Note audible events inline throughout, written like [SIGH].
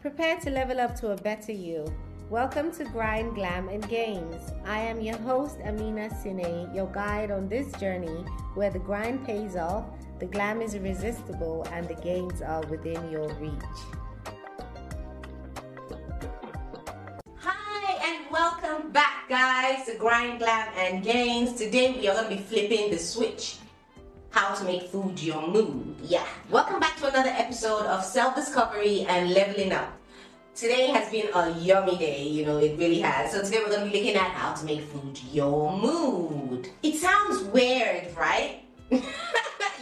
Prepare to level up to a better you. Welcome to Grind, Glam, and Gains. I am your host, Amina Sine, your guide on this journey where the grind pays off, the glam is irresistible, and the gains are within your reach. Hi, and welcome back, guys, to Grind, Glam, and Gains. Today we are going to be flipping the switch how to make food your mood. Yeah. Welcome back to another episode of self discovery and leveling up. Today has been a yummy day, you know, it really has. So today we're going to be looking at how to make food your mood. It sounds weird, right? [LAUGHS]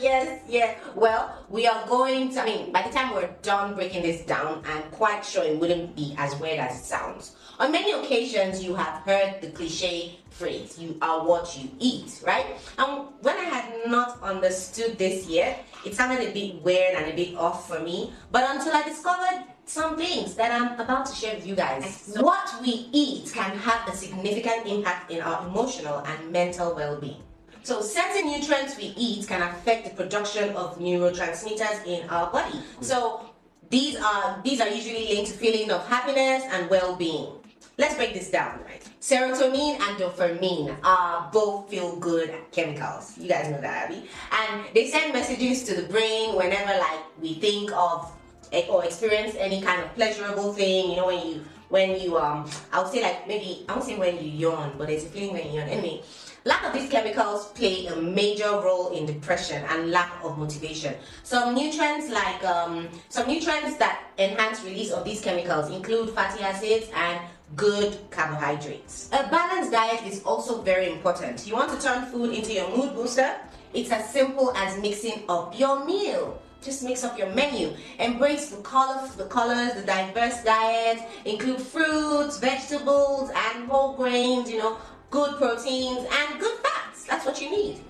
yes, yeah. Well, we are going to, I mean, by the time we're done breaking this down, I'm quite sure it wouldn't be as weird as it sounds. On many occasions, you have heard the cliche phrase, you are what you eat, right? And when I had not understood this yet, it sounded a bit weird and a bit off for me. But until I discovered some things that I'm about to share with you guys. What we eat can have a significant impact in our emotional and mental well-being. So certain nutrients we eat can affect the production of neurotransmitters in our body. So these are these are usually linked to feeling of happiness and well-being. Let's break this down, right? Serotonin and dopamine are both feel good chemicals. You guys know that, Abby. And they send messages to the brain whenever like we think of eh, or experience any kind of pleasurable thing, you know, when you when you um I would say like maybe I won't say when you yawn, but there's a feeling when you yawn. Anyway, lack of these chemicals play a major role in depression and lack of motivation. Some nutrients like um some nutrients that enhance release of these chemicals include fatty acids and good carbohydrates. A balanced diet is also very important. You want to turn food into your mood booster? It's as simple as mixing up your meal. Just mix up your menu. Embrace the colors, the colors, the diverse diet. Include fruits, vegetables, and whole grains. You know, good proteins and good fats. That's what you need.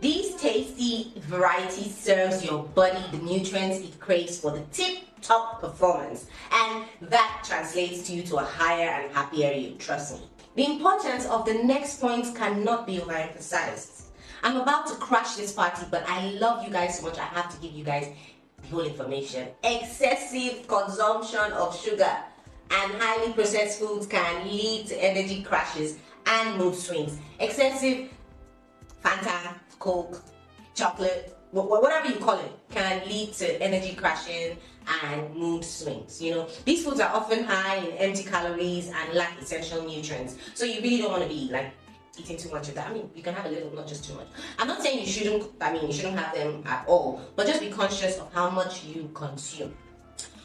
These tasty varieties serves your body the nutrients it craves for the tip top performance and that translates to you to a higher and happier you, trust me. The importance of the next point cannot be overemphasized. I'm about to crash this party, but I love you guys so much. I have to give you guys the whole information. Excessive consumption of sugar and highly processed foods can lead to energy crashes and mood swings. Excessive Fanta, Coke, chocolate, whatever you call it, can lead to energy crashing and mood swings. You know, these foods are often high in empty calories and lack essential nutrients. So you really don't want to be like eating too much of that. I mean, you can have a little, not just too much. I'm not saying you shouldn't, I mean, you shouldn't have them at all, but just be conscious of how much you consume.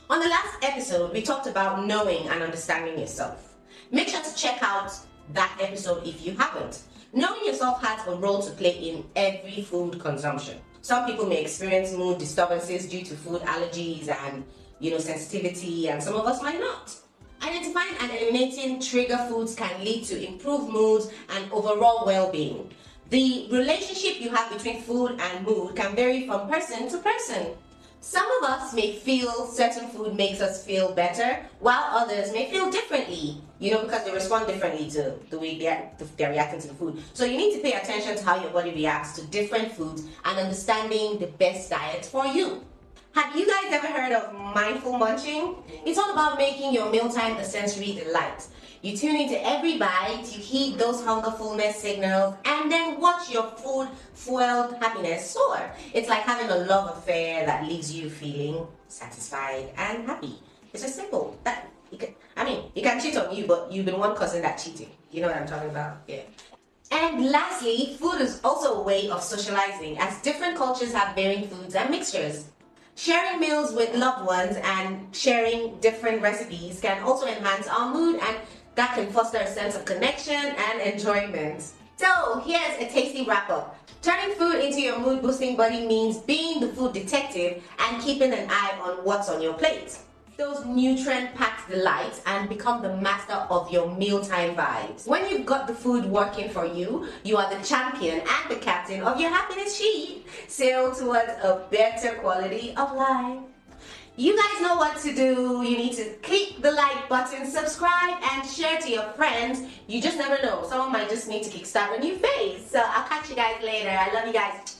On the last episode, we talked about knowing and understanding yourself. Make sure to check out that episode if you haven't. Knowing yourself has a role to play in every food consumption. Some people may experience mood disturbances due to food allergies and you know sensitivity, and some of us might not. Identifying and eliminating trigger foods can lead to improved moods and overall well-being. The relationship you have between food and mood can vary from person to person. Some of us may feel certain food makes us feel better, while others may feel differently, you know, because they respond differently to the way they're, they're reacting to the food. So you need to pay attention to how your body reacts to different foods and understanding the best diet for you. Have you guys ever heard of mindful munching? It's all about making your mealtime a sensory delight. You tune into every bite, you heed those hunger fullness signals, and then watch your food fueled happiness soar. It's like having a love affair that leaves you feeling satisfied and happy. It's just simple. That you can, I mean, you can cheat on you, but you've been one causing that cheating. You know what I'm talking about? Yeah. And lastly, food is also a way of socializing, as different cultures have varying foods and mixtures. Sharing meals with loved ones and sharing different recipes can also enhance our mood and that can foster a sense of connection and enjoyment. So here's a tasty wrap up. Turning food into your mood boosting buddy means being the food detective and keeping an eye on what's on your plate. Those nutrient packed delights and become the master of your mealtime vibes. When you've got the food working for you, you are the champion and the captain of your happiness sheet. Sail towards a better quality of life. You guys know what to do. You need to click the like button, subscribe, and share to your friends. You just never know. Someone might just need to kickstart a new phase. So I'll catch you guys later. I love you guys.